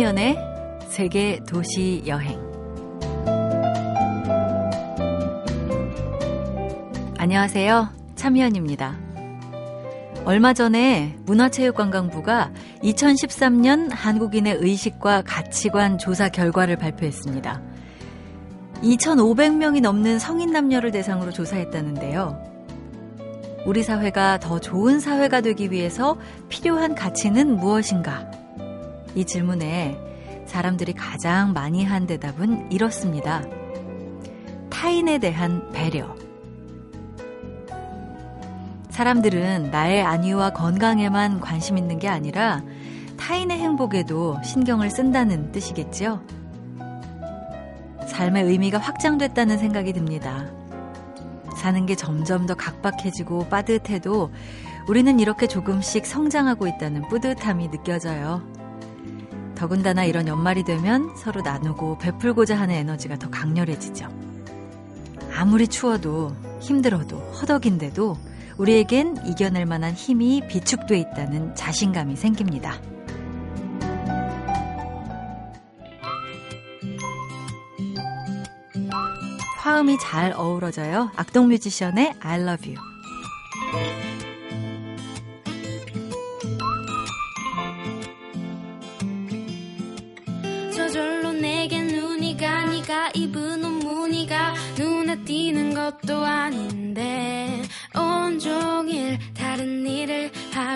참여연의 세계 도시 여행. 안녕하세요. 참여연입니다. 얼마 전에 문화체육관광부가 2013년 한국인의 의식과 가치관 조사 결과를 발표했습니다. 2,500명이 넘는 성인 남녀를 대상으로 조사했다는데요. 우리 사회가 더 좋은 사회가 되기 위해서 필요한 가치는 무엇인가? 이 질문에 사람들이 가장 많이 한 대답은 이렇습니다. 타인에 대한 배려. 사람들은 나의 안위와 건강에만 관심 있는 게 아니라 타인의 행복에도 신경을 쓴다는 뜻이겠지요. 삶의 의미가 확장됐다는 생각이 듭니다. 사는 게 점점 더 각박해지고 빠듯해도 우리는 이렇게 조금씩 성장하고 있다는 뿌듯함이 느껴져요. 더군다나 이런 연말이 되면 서로 나누고 베풀고자 하는 에너지가 더 강렬해지죠. 아무리 추워도 힘들어도 허덕인데도 우리에겐 이겨낼 만한 힘이 비축돼 있다는 자신감이 생깁니다. 화음이 잘 어우러져요. 악동 뮤지션의 I love you.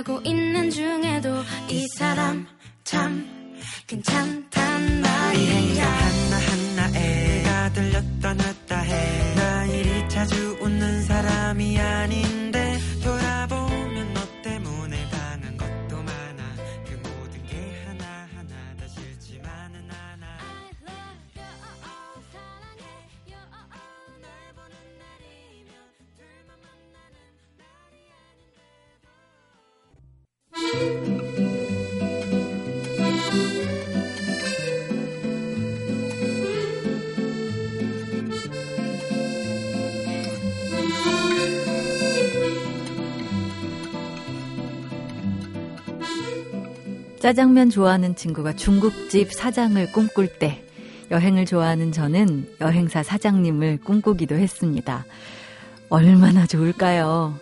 하고 있는 중에도 이 사람 짜장면 좋아하는 친구가 중국집 사장을 꿈꿀 때 여행을 좋아하는 저는 여행사 사장님을 꿈꾸기도 했습니다. 얼마나 좋을까요?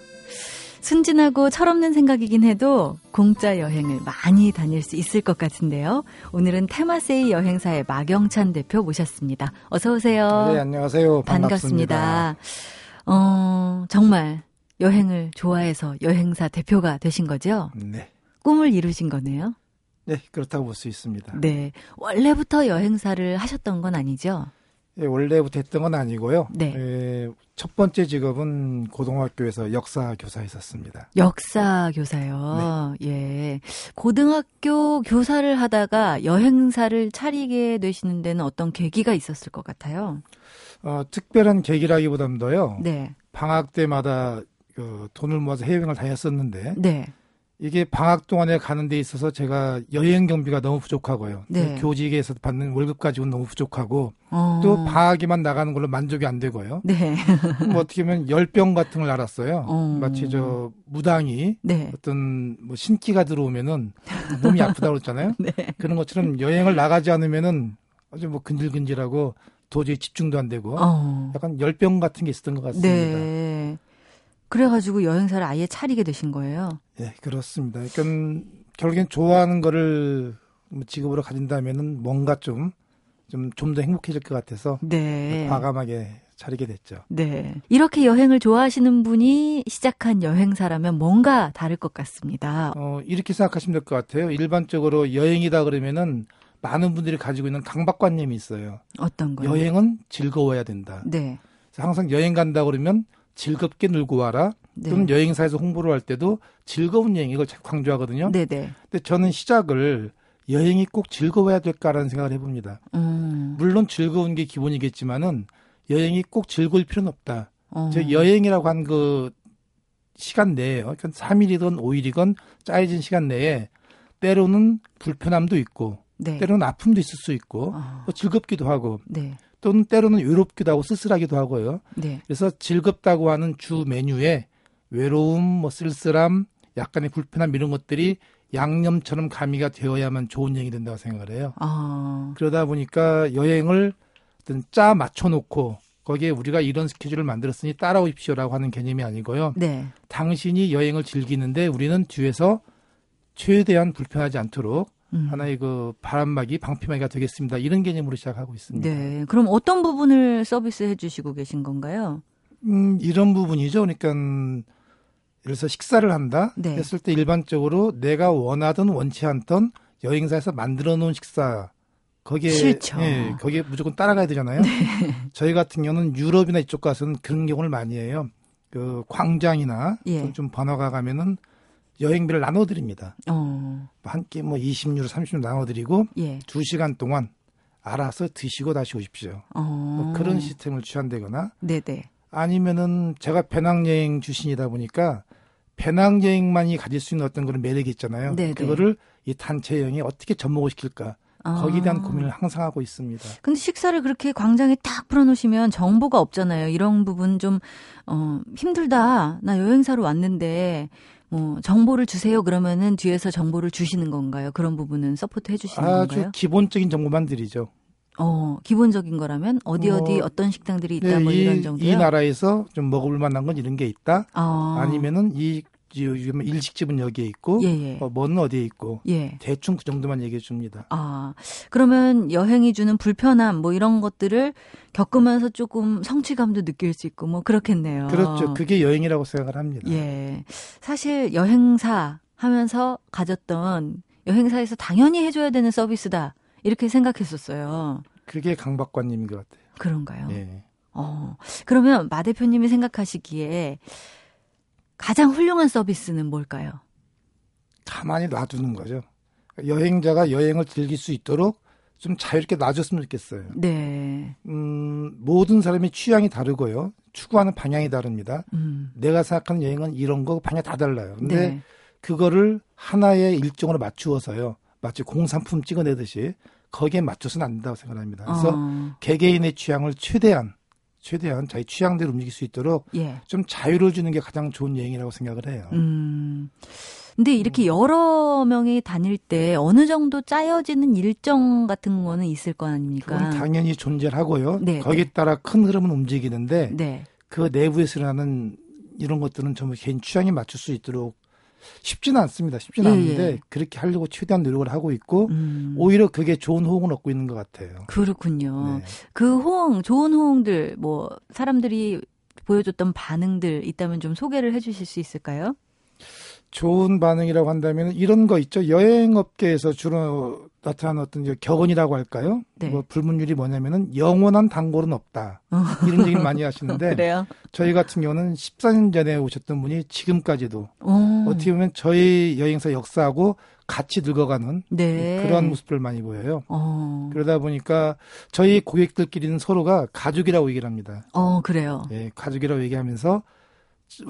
순진하고 철없는 생각이긴 해도 공짜 여행을 많이 다닐 수 있을 것 같은데요. 오늘은 테마세이 여행사의 마경찬 대표 모셨습니다. 어서 오세요. 네, 안녕하세요. 반갑습니다. 반갑습니다. 어, 정말 여행을 좋아해서 여행사 대표가 되신 거죠? 네. 꿈을 이루신 거네요. 네, 그렇다고 볼 수 있습니다. 네. 원래부터 여행사를 하셨던 건 아니죠? 예, 원래부터 했던 건 아니고요. 네. 예, 첫 번째 직업은 고등학교에서 역사 교사했었습니다. 역사 교사요. 예. 고등학교 교사를 하다가 여행사를 차리게 되시는 데는 어떤 계기가 있었을 것 같아요. 어, 특별한 계기라기보다도요. 네. 방학 때마다 그 돈을 모아서 해외여행을 다녔었는데 네. 이게 방학 동안에 가는 데 있어서 제가 여행 경비가 너무 부족하고요. 네. 교직에서 받는 월급 가지고는 너무 부족하고 어. 또 방학에만 나가는 걸로 만족이 안 되고요. 네. 뭐 어떻게 보면 열병 같은 걸 알았어요. 어. 마치 저 무당이 네. 어떤 뭐 신기가 들어오면은 몸이 아프다고 그랬잖아요. 네. 그런 것처럼 여행을 나가지 않으면은 아주 뭐 근질근질하고 도저히 집중도 안 되고 어. 약간 열병 같은 게 있었던 것 같습니다. 네. 그래가지고 여행사를 아예 차리게 되신 거예요. 예, 그렇습니다. 그러니까 결국엔 좋아하는 거를 뭐 직업으로 가진다면은 뭔가 좀 좀 좀 더 행복해질 것 같아서 네. 과감하게 차리게 됐죠. 네. 이렇게 여행을 좋아하시는 분이 시작한 여행사라면 뭔가 다를 것 같습니다. 어, 이렇게 생각하시면 될 것 같아요. 일반적으로 여행이다 그러면은 많은 분들이 가지고 있는 강박관념이 있어요. 어떤 거요? 여행은 즐거워야 된다. 네. 항상 여행 간다 그러면 즐겁게 놀고 와라. 네. 또는 여행사에서 홍보를 할 때도 즐거운 여행 이걸 자꾸 강조하거든요. 네네. 근데 저는 시작을 여행이 꼭 즐거워야 될까라는 생각을 해봅니다. 음. 물론 즐거운 게 기본이겠지만은 여행이 꼭 즐거울 필요는 없다. 어. 저 여행이라고 한 그 시간 내에요. 그러니까 3일이건 5일이건 짜여진 시간 내에 때로는 불편함도 있고 네. 때로는 아픔도 있을 수 있고 어. 또 즐겁기도 하고 네. 또는 때로는 외롭기도 하고 쓸쓸하기도 하고요. 네. 그래서 즐겁다고 하는 주 메뉴에 외로움, 뭐 쓸쓸함, 약간의 불편함 이런 것들이 양념처럼 가미가 되어야만 좋은 여행이 된다고 생각을 해요. 아, 그러다 보니까 여행을 어떤 짜 맞춰놓고 거기에 우리가 이런 스케줄을 만들었으니 따라오십시오라고 하는 개념이 아니고요. 네. 당신이 여행을 즐기는데 우리는 뒤에서 최대한 불편하지 않도록 음. 하나의 그 바람막이 방피막이가 되겠습니다. 이런 개념으로 시작하고 있습니다. 네. 그럼 어떤 부분을 서비스 해 주시고 계신 건가요? 음, 이런 부분이죠. 그러니까 예를 들어서 식사를 한다 네. 했을 때 일반적으로 내가 원하던 원치 않던 여행사에서 만들어 놓은 식사 거기에 싫죠. 예, 거기에 무조건 따라가야 되잖아요. 저희 같은 경우는 유럽이나 이쪽 가서는 그런 경우를 많이 해요. 그 광장이나 예. 좀 번화가 가면은 여행비를 나눠 드립니다. 어, 한끼 뭐 20유로, 30유로 나눠 드리고 예. 2시간 동안 알아서 드시고 다시 오십시오. 어. 뭐 그런 시스템을 취한다거나 네네. 아니면은 제가 배낭여행 출신이다 보니까 배낭여행만이 가질 수 있는 어떤 그런 매력이 있잖아요. 네네. 그거를 이 단체 여행에 어떻게 접목을 시킬까 거기에 대한 아. 고민을 항상 하고 있습니다. 근데 식사를 그렇게 광장에 딱 풀어놓으시면 정보가 없잖아요. 이런 부분 좀, 어, 힘들다. 나 여행사로 왔는데, 뭐, 정보를 주세요. 그러면은 뒤에서 정보를 주시는 건가요? 그런 부분은 support 해주시는 아주 건가요? 기본적인 정보만 드리죠. 어, 기본적인 거라면 어디 어, 어디 어떤 식당들이 있다 네, 뭐 이, 이런 정도요? 이 나라에서 좀 먹을 만한 건 이런 게 있다. 아, 아니면은 이, 이 요즘 일식집은 여기에 있고 예, 예. 어, 뭐는 어디에 있고 예. 대충 그 정도만 얘기해 줍니다. 아, 그러면 여행이 주는 불편함 뭐 이런 것들을 겪으면서 조금 성취감도 느낄 수 있고 뭐 그렇겠네요. 그렇죠. 그게 여행이라고 생각을 합니다. 예. 사실 여행사 하면서 가졌던 여행사에서 당연히 해줘야 되는 서비스다. 이렇게 생각했었어요. 그게 강박관님인 것 같아요. 그런가요? 예. 어. 그러면 마 대표님이 생각하시기에 가장 훌륭한 서비스는 뭘까요? 가만히 놔두는 거죠. 여행자가 여행을 즐길 수 있도록 좀 자유롭게 놔줬으면 좋겠어요. 네. 음, 모든 사람의 취향이 다르고요. 추구하는 방향이 다릅니다. 음. 내가 생각하는 여행은 이런 거 방향이 다 달라요. 근데 네. 그거를 하나의 일정으로 맞추어서요. 마치 공산품 찍어내듯이 거기에 맞춰서는 안 된다고 생각합니다. 그래서 어, 개개인의 취향을 최대한 최대한 자기 취향대로 움직일 수 있도록 예. 좀 자유를 주는 게 가장 좋은 여행이라고 생각을 해요. 음. 근데 이렇게 여러 명이 다닐 때 어느 정도 짜여지는 일정 같은 거는 있을 거 아닙니까? 그건 당연히 존재를 하고요. 네, 거기에 따라 큰 흐름은 움직이는데 네. 그 내부에서 일어나는 이런 것들은 전부 개인 취향에 맞출 수 있도록 쉽지는 않습니다. 쉽지는 예, 않은데 예. 그렇게 하려고 최대한 노력을 하고 있고 음. 오히려 그게 좋은 호응을 얻고 있는 것 같아요. 그렇군요. 네. 그 호응, 좋은 호응들, 뭐, 사람들이 보여줬던 반응들 있다면 좀 소개를 해 주실 수 있을까요? 좋은 반응이라고 한다면 이런 거 있죠. 여행업계에서 주로 나타나는 어떤 이제 격언이라고 할까요? 네. 뭐 불문율이 뭐냐면은 영원한 단골은 없다. 이런 얘기를 많이 하시는데 어. 저희 같은 경우는 14년 전에 오셨던 분이 지금까지도 오. 어떻게 보면 저희 여행사 역사하고 같이 늙어가는 네. 그런 모습들 많이 보여요. 어. 그러다 보니까 저희 고객들끼리는 서로가 가족이라고 얘기를 합니다. 어, 그래요. 예, 가족이라고 얘기하면서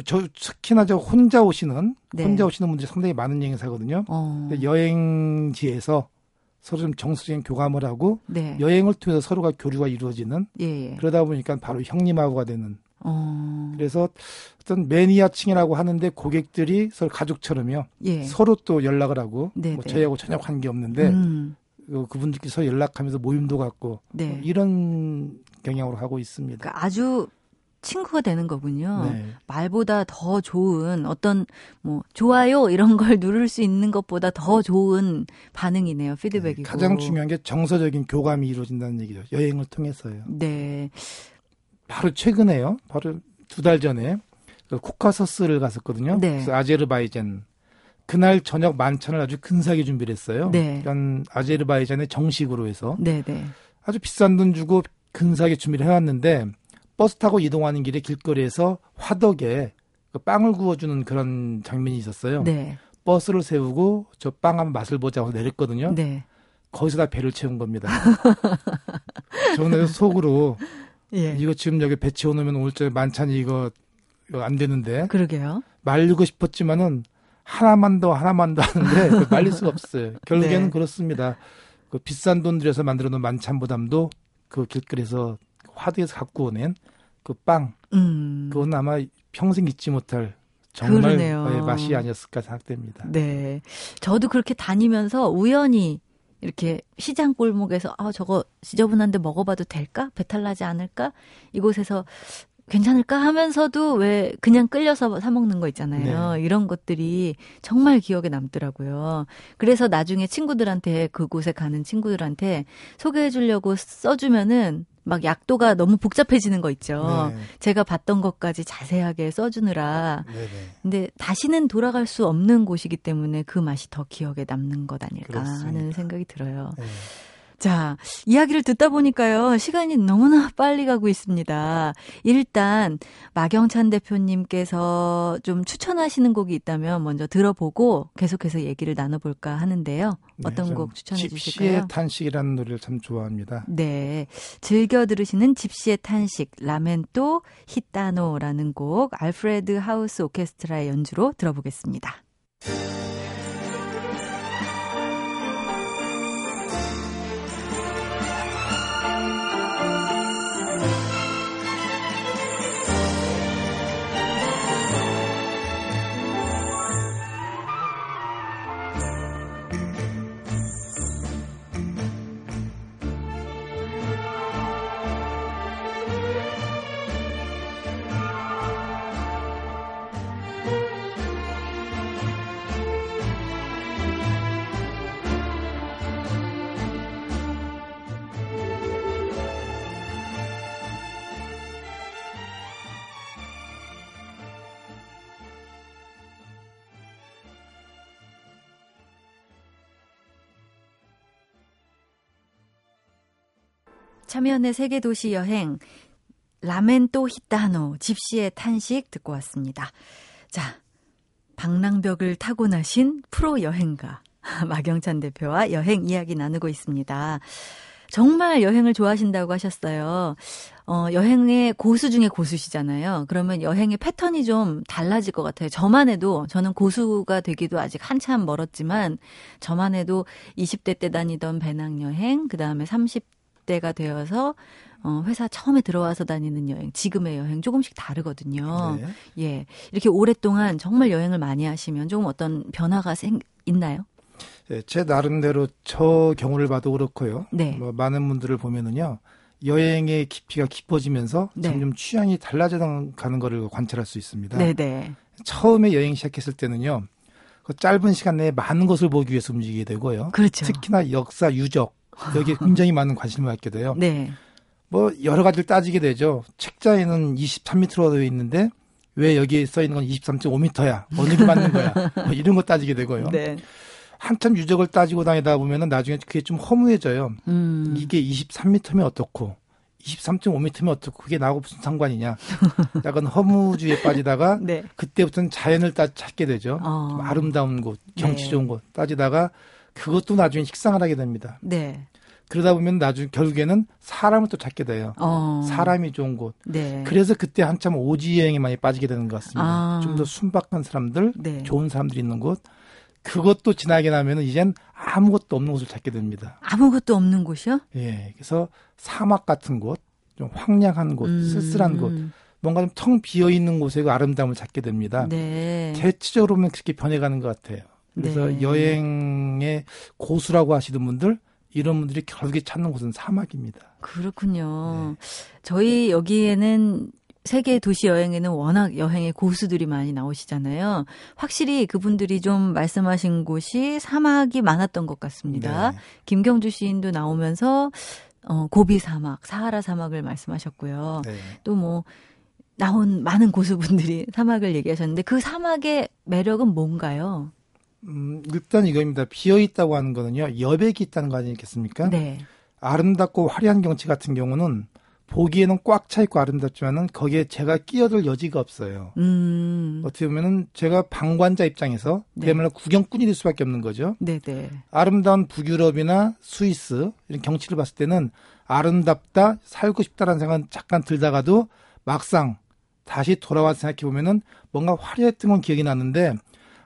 저 특히나 저 혼자 오시는 네. 혼자 오시는 분들이 상당히 많은 여행사거든요. 어. 여행지에서 서로 좀 정서적인 교감을 하고 네. 여행을 통해서 서로가 교류가 이루어지는 예, 예. 그러다 보니까 바로 형님하고가 되는 어. 그래서 어떤 매니아층이라고 하는데 고객들이 서로 가족처럼요 예. 서로 또 연락을 하고 네, 뭐 네. 저희하고 전혀 관계 없는데 음. 그- 그분들끼리 서로 연락하면서 모임도 갖고 네. 뭐 이런 경향으로 하고 있습니다. 그러니까 아주 친구가 되는 거군요. 네. 말보다 더 좋은 어떤 뭐 좋아요 이런 걸 누를 수 있는 것보다 더 좋은 반응이네요. 피드백이고. 가장 중요한 게 정서적인 교감이 이루어진다는 얘기죠. 여행을 통해서요. 네. 바로 최근에요. 바로 두 달 전에 그 코카서스를 갔었거든요. 네. 그래서 아제르바이잔 그날 저녁 만찬을 아주 근사하게 준비를 했어요. 네. 그러니까 아제르바이잔의 정식으로 해서 네, 네. 아주 비싼 돈 주고 근사하게 준비를 해왔는데 버스 타고 이동하는 길에 길거리에서 화덕에 그 빵을 구워주는 그런 장면이 있었어요. 네. 버스를 세우고 저 빵 한번 맛을 보자고 내렸거든요. 네. 거기서 다 배를 채운 겁니다. 저는 속으로 예. 이거 지금 여기 배 채워놓으면 오늘 저 만찬이 이거, 이거 안 되는데 그러게요. 말리고 싶었지만은 하나만 더 하나만 더 하는데 그 말릴 수가 없어요. 결국에는 네. 그렇습니다. 그 비싼 돈 들여서 만들어 놓은 만찬 보담도 그 길거리에서 화덕에서 갖고 오낸 그 빵, 음. 그건 아마 평생 잊지 못할 정말. 예, 맛이 아니었을까 생각됩니다. 네. 저도 그렇게 다니면서 우연히 이렇게 시장 골목에서 아, 저거 지저분한데 먹어봐도 될까? 배탈 나지 않을까? 이곳에서 괜찮을까 하면서도 왜 그냥 끌려서 사 먹는 거 있잖아요. 이런 것들이 정말 기억에 남더라고요. 그래서 나중에 친구들한테 그곳에 가는 친구들한테 소개해 주려고 써주면은 막 약도가 너무 복잡해지는 거 있죠. 네. 제가 봤던 것까지 자세하게 써주느라 네네. 근데 다시는 돌아갈 수 없는 곳이기 때문에 그 맛이 더 기억에 남는 것 아닐까 그렇습니다. 하는 생각이 들어요. 네. 자, 이야기를 듣다 보니까요, 시간이 너무나 빨리 가고 있습니다. 일단, 마경찬 대표님께서 좀 추천하시는 곡이 있다면 먼저 들어보고 계속해서 얘기를 나눠볼까 하는데요. 어떤 네, 곡 추천해 집시의 주실까요? 탄식이라는 노래를 참 좋아합니다. 네. 즐겨 들으시는 집시의 탄식, 라멘토 히타노라는 곡, 알프레드 하우스 오케스트라의 연주로 들어보겠습니다. 참여연의 세계도시 여행, 라멘토 히타노, 집시의 탄식 듣고 왔습니다. 자, 방랑벽을 타고 나신 프로 여행가, 마경찬 대표와 여행 이야기 나누고 있습니다. 정말 여행을 좋아하신다고 하셨어요. 어, 여행의 고수 중에 고수시잖아요. 그러면 여행의 패턴이 좀 달라질 것 같아요. 저만 해도, 저는 고수가 되기도 아직 한참 멀었지만, 저만 해도 20대 때 다니던 배낭여행, 그 다음에 30대 가 되어서, 어, 회사 처음에 들어와서 다니는 여행, 지금의 여행 조금씩 다르거든요. 네. 예. 이렇게 오랫동안 정말 여행을 많이 하시면 조금 어떤 변화가 생, 있나요? 예, 제 나름대로 저 경우를 봐도 그렇고요. 네. 뭐 많은 분들을 보면은요. 여행의 깊이가 깊어지면서 네. 점점 취향이 달라져 가는 거를 관찰할 수 있습니다. 네네. 처음에 여행 시작했을 때는요. 그 짧은 시간 내에 많은 것을 보기 위해서 움직이게 되고요. 그렇죠. 특히나 역사, 유적 여기에 굉장히 많은 관심을 갖게 돼요. 네. 뭐 여러 가지를 따지게 되죠. 책자에는 23m로 되어 있는데 왜 여기에 써 있는 건 23.5m야? 어디를 맞는 거야? 뭐 이런 거 따지게 되고요. 네. 한참 유적을 따지고 다니다 보면은 나중에 그게 좀 허무해져요. 음. 이게 23m면 어떻고 23.5m면 어떻고 그게 나하고 무슨 상관이냐. 약간 허무주의에 빠지다가 네. 그때부터는 자연을 따 찾게 되죠. 어. 좀 아름다운 곳, 경치 네. 좋은 곳 따지다가 그것도 나중에 식상을 하게 됩니다. 네. 그러다 보면 나중 결국에는 사람을 또 찾게 돼요. 어. 사람이 좋은 곳. 네. 그래서 그때 한참 오지 여행에 많이 빠지게 되는 것 같습니다. 아. 좀더 순박한 사람들, 네. 좋은 사람들이 있는 곳. 그것도 지나게 나면은 이젠 아무것도 없는 곳을 찾게 됩니다. 아무것도 없는 곳이요? 예. 그래서 사막 같은 곳, 좀 황량한 곳, 음. 쓸쓸한 곳, 뭔가 좀 텅 비어 있는 곳에 그 아름다움을 찾게 됩니다. 네. 대체적으로 보면 그렇게 변해가는 것 같아요. 그래서 네. 여행의 고수라고 하시는 분들, 이런 분들이 결국에 찾는 곳은 사막입니다. 그렇군요. 저희 여기에는 세계 도시 여행에는 워낙 여행의 고수들이 많이 나오시잖아요. 확실히 그분들이 좀 말씀하신 곳이 사막이 많았던 것 같습니다. 네. 김경주 시인도 나오면서 어, 고비 사막, 사하라 사막을 말씀하셨고요. 네. 또뭐 나온 많은 고수분들이 사막을 얘기하셨는데 그 사막의 매력은 뭔가요? 음, 일단 이거입니다. 비어 있다고 하는 거는요, 여백이 있다는 거 아니겠습니까? 네. 아름답고 화려한 경치 같은 경우는 보기에는 꽉 차 있고 아름답지만은 거기에 제가 끼어들 여지가 없어요. 음. 어떻게 보면은 제가 방관자 입장에서 네. 그야말로 구경꾼이 될 수밖에 없는 거죠. 네네. 아름다운 북유럽이나 스위스 이런 경치를 봤을 때는 아름답다, 살고 싶다라는 생각은 잠깐 들다가도 막상 다시 돌아와서 생각해 보면은 뭔가 화려했던 건 기억이 나는데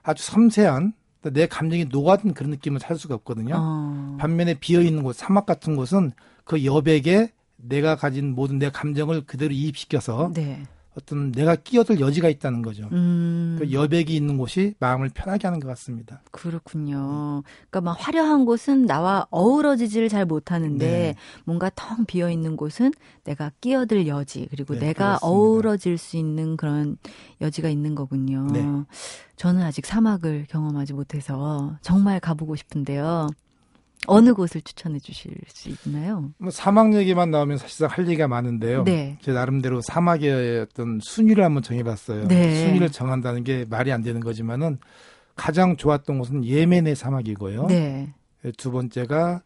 아주 섬세한 내 감정이 녹아든 그런 느낌을 살 수가 없거든요. 어. 반면에 비어 있는 곳, 사막 같은 곳은 그 여백에 내가 가진 모든 내 감정을 그대로 이입시켜서 네. 어떤 내가 끼어들 여지가 있다는 거죠. 음. 그 여백이 있는 곳이 마음을 편하게 하는 것 같습니다. 그렇군요. 그러니까 막 화려한 곳은 나와 어우러지지를 잘 못하는데 네. 뭔가 텅 비어 있는 곳은 내가 끼어들 여지 그리고 네, 내가 그렇습니다. 어우러질 수 있는 그런 여지가 있는 거군요. 네. 저는 아직 사막을 경험하지 못해서 정말 가보고 싶은데요. 어느 곳을 추천해 주실 수 있나요? 뭐 사막 얘기만 나오면 사실상 할 얘기가 많은데요. 네. 제 나름대로 사막의 어떤 순위를 한번 정해봤어요. 네. 순위를 정한다는 게 말이 안 되는 거지만은 가장 좋았던 곳은 예멘의 사막이고요. 네. 두 번째가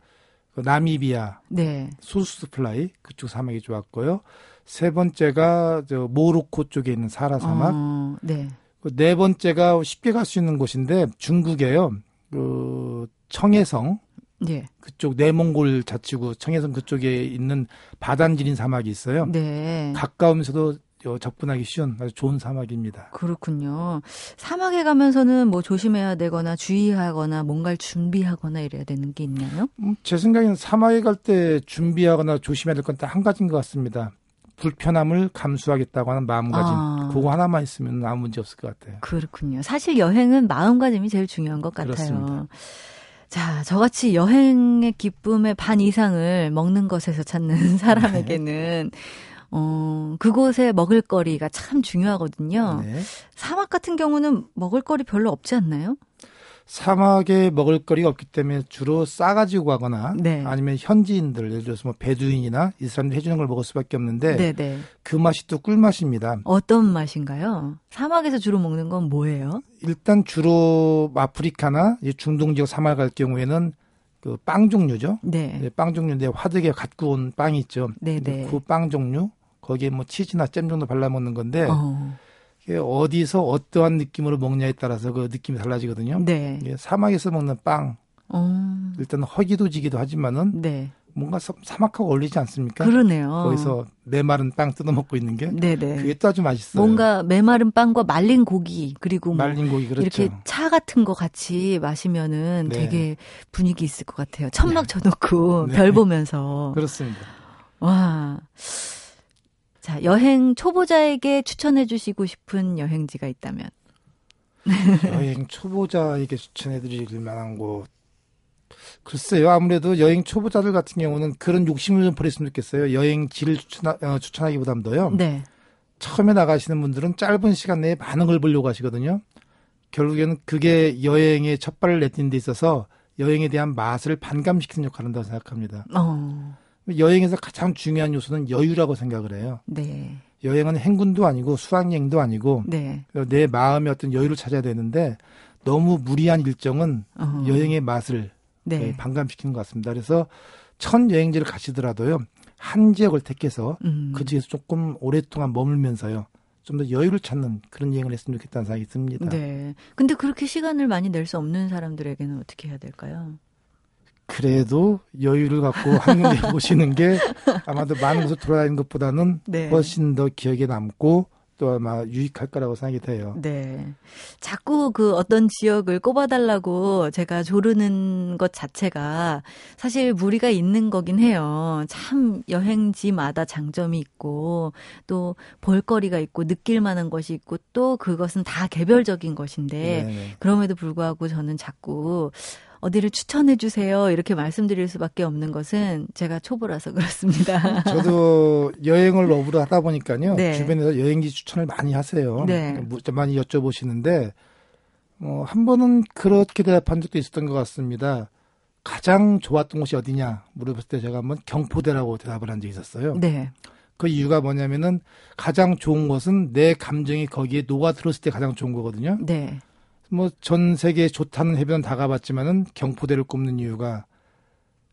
그 나미비아 네. 소수스 플라이 그쪽 사막이 좋았고요. 세 번째가 저 모로코 쪽에 있는 사하라 사막. 어, 네. 그네 번째가 쉽게 갈 수 있는 곳인데 중국에요. 그 청해성 네. 그쪽 내몽골 자치구 청해성 그쪽에 있는 바단지린 사막이 있어요. 네. 가까우면서도 어, 접근하기 쉬운 아주 좋은 사막입니다. 그렇군요. 사막에 가면서는 뭐 조심해야 되거나 주의하거나 뭔가를 준비하거나 이래야 되는 게 있나요? 음, 제 생각에는 사막에 갈 때 준비하거나 조심해야 될 건 딱 한 가지인 것 같습니다. 불편함을 감수하겠다고 하는 마음가짐. 아. 그거 하나만 있으면 아무 문제 없을 것 같아요. 그렇군요. 사실 여행은 마음가짐이 제일 중요한 것 같아요. 그렇습니다. 자, 저같이 여행의 기쁨의 반 이상을 먹는 것에서 찾는 사람에게는 어, 그곳에 먹을거리가 참 중요하거든요. 네. 사막 같은 경우는 먹을거리 별로 없지 않나요? 사막에 먹을거리가 없기 때문에 주로 싸가지고 가거나 네. 아니면 현지인들 예를 들어서 뭐 베두인이나 이 사람들이 해주는 걸 먹을 수밖에 없는데 네, 네. 그 맛이 또 꿀맛입니다. 어떤 맛인가요? 사막에서 주로 먹는 건 뭐예요? 일단 주로 아프리카나 이 중동 지역 사막 갈 경우에는 그 빵 종류죠. 네. 네, 빵 종류인데 화덕에 갓 구운 빵이 있죠. 네, 네. 그빵 종류 거기에 뭐 치즈나 잼 정도 발라 먹는 건데 어, 어디서 어떠한 느낌으로 먹냐에 따라서 그 느낌이 달라지거든요. 네. 사막에서 먹는 빵 어, 일단 허기도 지기도 하지만은 네. 뭔가 사- 사막하고 어울리지 않습니까? 그러네요. 거기서 메마른 빵 뜯어 먹고 있는 게 네네. 그게 또 아주 맛있어요. 뭔가 메마른 빵과 말린 고기 그리고 뭐 말린 고기 그렇죠. 이렇게 차 같은 거 같이 마시면은 네. 되게 분위기 있을 것 같아요. 천막 쳐놓고 네. 별 보면서 그렇습니다. 와. 자 여행 초보자에게 추천해 주시고 싶은 여행지가 있다면 여행 초보자에게 추천해 드릴 만한 곳. 글쎄요, 아무래도 여행 초보자들 같은 경우는 그런 욕심을 좀 버렸으면 좋겠어요. 여행지를 추천, 어, 추천하기보담도요. 네. 처음에 나가시는 분들은 짧은 시간 내에 많은 걸 보려고 하시거든요. 결국에는 그게 여행의 첫 발을 내딛는 데 있어서 여행에 대한 맛을 반감시키는 역할을 한다고 생각합니다. 어. 여행에서 가장 중요한 요소는 여유라고 생각을 해요. 네. 여행은 행군도 아니고 수학여행도 아니고 네. 내 마음의 어떤 여유를 찾아야 되는데 너무 무리한 일정은 어. 여행의 맛을 네. 거의 반감시키는 것 같습니다. 그래서 첫 여행지를 가시더라도요 한 지역을 택해서 음. 그 지역에서 조금 오랫동안 머물면서요 좀더 여유를 찾는 그런 여행을 했으면 좋겠다는 생각이 듭니다. 네. 근데 그렇게 시간을 많이 낼 수 없는 사람들에게는 어떻게 해야 될까요? 그래도 여유를 갖고 한국에 보시는 게 아마도 많은 곳을 돌아다니는 것보다는 네. 훨씬 더 기억에 남고 또 아마 유익할 거라고 생각이 돼요. 네. 자꾸 그 어떤 지역을 꼽아달라고 제가 조르는 것 자체가 사실 무리가 있는 거긴 해요. 참 여행지마다 장점이 있고 또 볼거리가 있고 느낄 만한 것이 있고 또 그것은 다 개별적인 것인데 네. 그럼에도 불구하고 저는 자꾸 어디를 추천해 주세요 이렇게 말씀드릴 수밖에 없는 것은 제가 초보라서 그렇습니다. 저도 여행을 러브로 하다 보니까요. 네. 주변에서 여행지 추천을 많이 하세요. 네. 뭐, 많이 여쭤보시는데, 어, 한 번은 그렇게 대답한 적도 있었던 것 같습니다. 가장 좋았던 곳이 어디냐 물어봤을 때 제가 한번 경포대라고 대답을 한 적이 있었어요. 네. 그 이유가 뭐냐면은 가장 좋은 것은 내 감정이 거기에 녹아들었을 때 가장 좋은 거거든요. 네. 뭐 전 세계 좋다는 해변 다 가봤지만은 경포대를 꼽는 이유가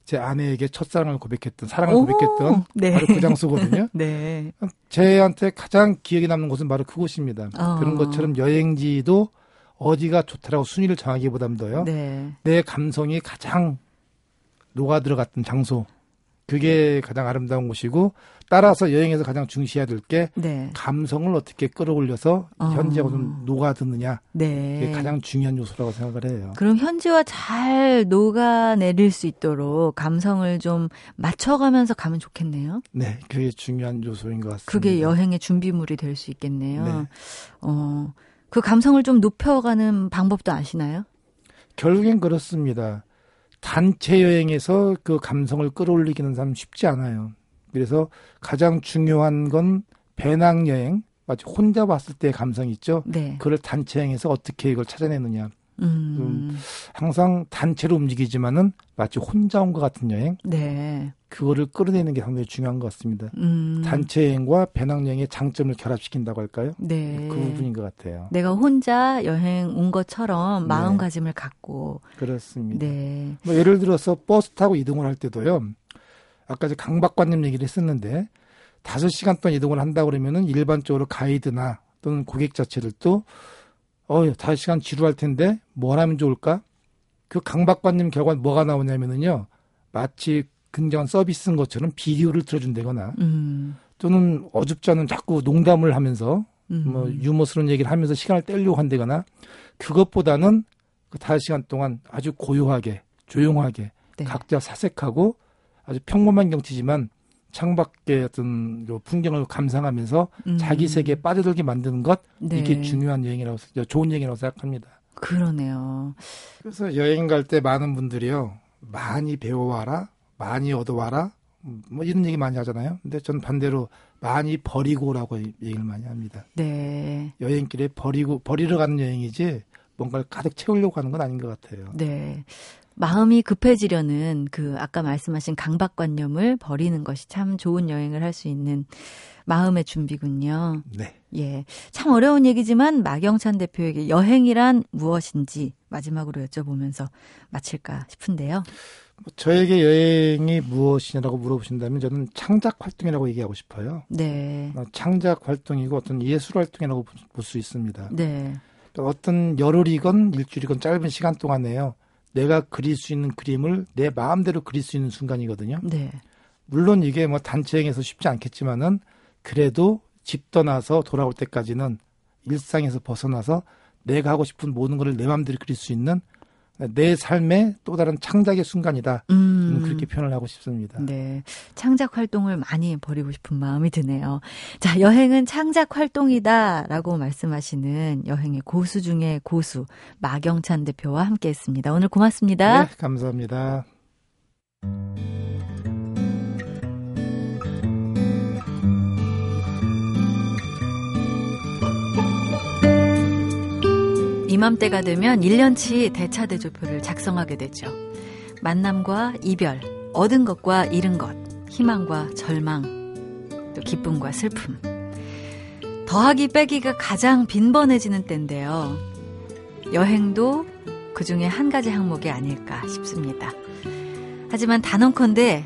제 아내에게 첫사랑을 고백했던 사랑을 오, 고백했던 네. 바로 그 장소거든요. 네. 제한테 가장 기억에 남는 곳은 바로 그곳입니다. 어. 그런 것처럼 여행지도 어디가 좋다라고 순위를 정하기보담도요. 네. 내 감성이 가장 녹아 들어갔던 장소 그게 가장 아름다운 곳이고 따라서 여행에서 가장 중시해야 될게 네. 감성을 어떻게 끌어올려서 어. 현지하고 좀 녹아드느냐 네. 그게 가장 중요한 요소라고 생각을 해요. 그럼 현지와 잘 녹아내릴 수 있도록 감성을 좀 맞춰가면서 가면 좋겠네요. 네, 그게 중요한 요소인 것 같습니다. 그게 여행의 준비물이 될 수 있겠네요. 네. 어, 그 감성을 좀 높여가는 방법도 아시나요? 결국엔 그렇습니다. 단체 여행에서 그 감성을 끌어올리기는 참 쉽지 않아요. 그래서 가장 중요한 건 배낭 여행, 마치 혼자 봤을 때의 감성 있죠. 네. 그걸 단체 여행에서 어떻게 이걸 찾아내느냐. 음, 항상 단체로 움직이지만은 마치 혼자 온 것 같은 여행, 네. 그거를 끌어내는 게 상당히 중요한 것 같습니다. 음, 단체 여행과 배낭 여행의 장점을 결합시킨다고 할까요? 네. 그 부분인 것 같아요. 내가 혼자 여행 온 것처럼 네. 마음가짐을 갖고, 그렇습니다. 네. 뭐 예를 들어서 버스 타고 이동을 할 때도요. 아까 이제 강박관념 얘기를 했었는데 다섯 시간 동안 이동을 한다 그러면은 일반적으로 가이드나 또는 고객 자체들도 어 다섯 시간 지루할 텐데 뭘 하면 좋을까? 그 강박관념 결과 뭐가 나오냐면은요. 마치 굉장한 서비스인 것처럼 비디오를 들어준다거나 음, 또는 어줍지 않은 자꾸 농담을 하면서 음. 뭐 유머스러운 얘기를 하면서 시간을 때리려고 한다거나 그것보다는 그 다섯 시간 동안 아주 고요하게 조용하게 네. 각자 사색하고 아주 평범한 경치지만 창밖의 어떤 요 풍경을 감상하면서 음. 자기 세계에 빠져들게 만드는 것 네. 이게 중요한 여행이라고 생- 좋은 여행이라고 생각합니다. 그러네요. 그래서 여행 갈 때 많은 분들이요 많이 배워와라 많이 얻어와라 음, 뭐 이런 얘기 많이 하잖아요. 근데 전 반대로 많이 버리고 오라고 얘기를 많이 합니다. 네. 여행길에 버리고 버리러 가는 여행이지 뭔가를 가득 채우려고 하는 건 아닌 것 같아요. 네. 마음이 급해지려는 그 아까 말씀하신 강박관념을 버리는 것이 참 좋은 여행을 할 수 있는 마음의 준비군요. 네. 예. 참 어려운 얘기지만 마경찬 대표에게 여행이란 무엇인지 마지막으로 여쭤보면서 마칠까 싶은데요. 뭐 저에게 여행이 무엇이냐고 물어보신다면 저는 창작 활동이라고 얘기하고 싶어요. 네. 어, 창작 활동이고 어떤 예술 활동이라고 볼 수 있습니다. 네. 어떤 열흘이건 일주일이건 짧은 시간 동안에요. 내가 그릴 수 있는 그림을 내 마음대로 그릴 수 있는 순간이거든요. 네. 물론 이게 뭐 단체행에서 쉽지 않겠지만은 그래도 집 떠나서 돌아올 때까지는 일상에서 벗어나서 내가 하고 싶은 모든 것을 내 마음대로 그릴 수 있는 내 삶의 또 다른 창작의 순간이다. 음. 그렇게 표현을 하고 싶습니다. 네. 창작 활동을 많이 벌이고 싶은 마음이 드네요. 자, 여행은 창작 활동이다 라고 말씀하시는 여행의 고수 중의 고수 마경찬 대표와 함께 했습니다. 오늘 고맙습니다. 네, 감사합니다. 이맘때가 되면 1년치 대차대조표를 작성하게 되죠. 만남과 이별, 얻은 것과 잃은 것, 희망과 절망, 또 기쁨과 슬픔. 더하기 빼기가 가장 빈번해지는 때인데요. 여행도 그 중에 한 가지 항목이 아닐까 싶습니다. 하지만 단언컨대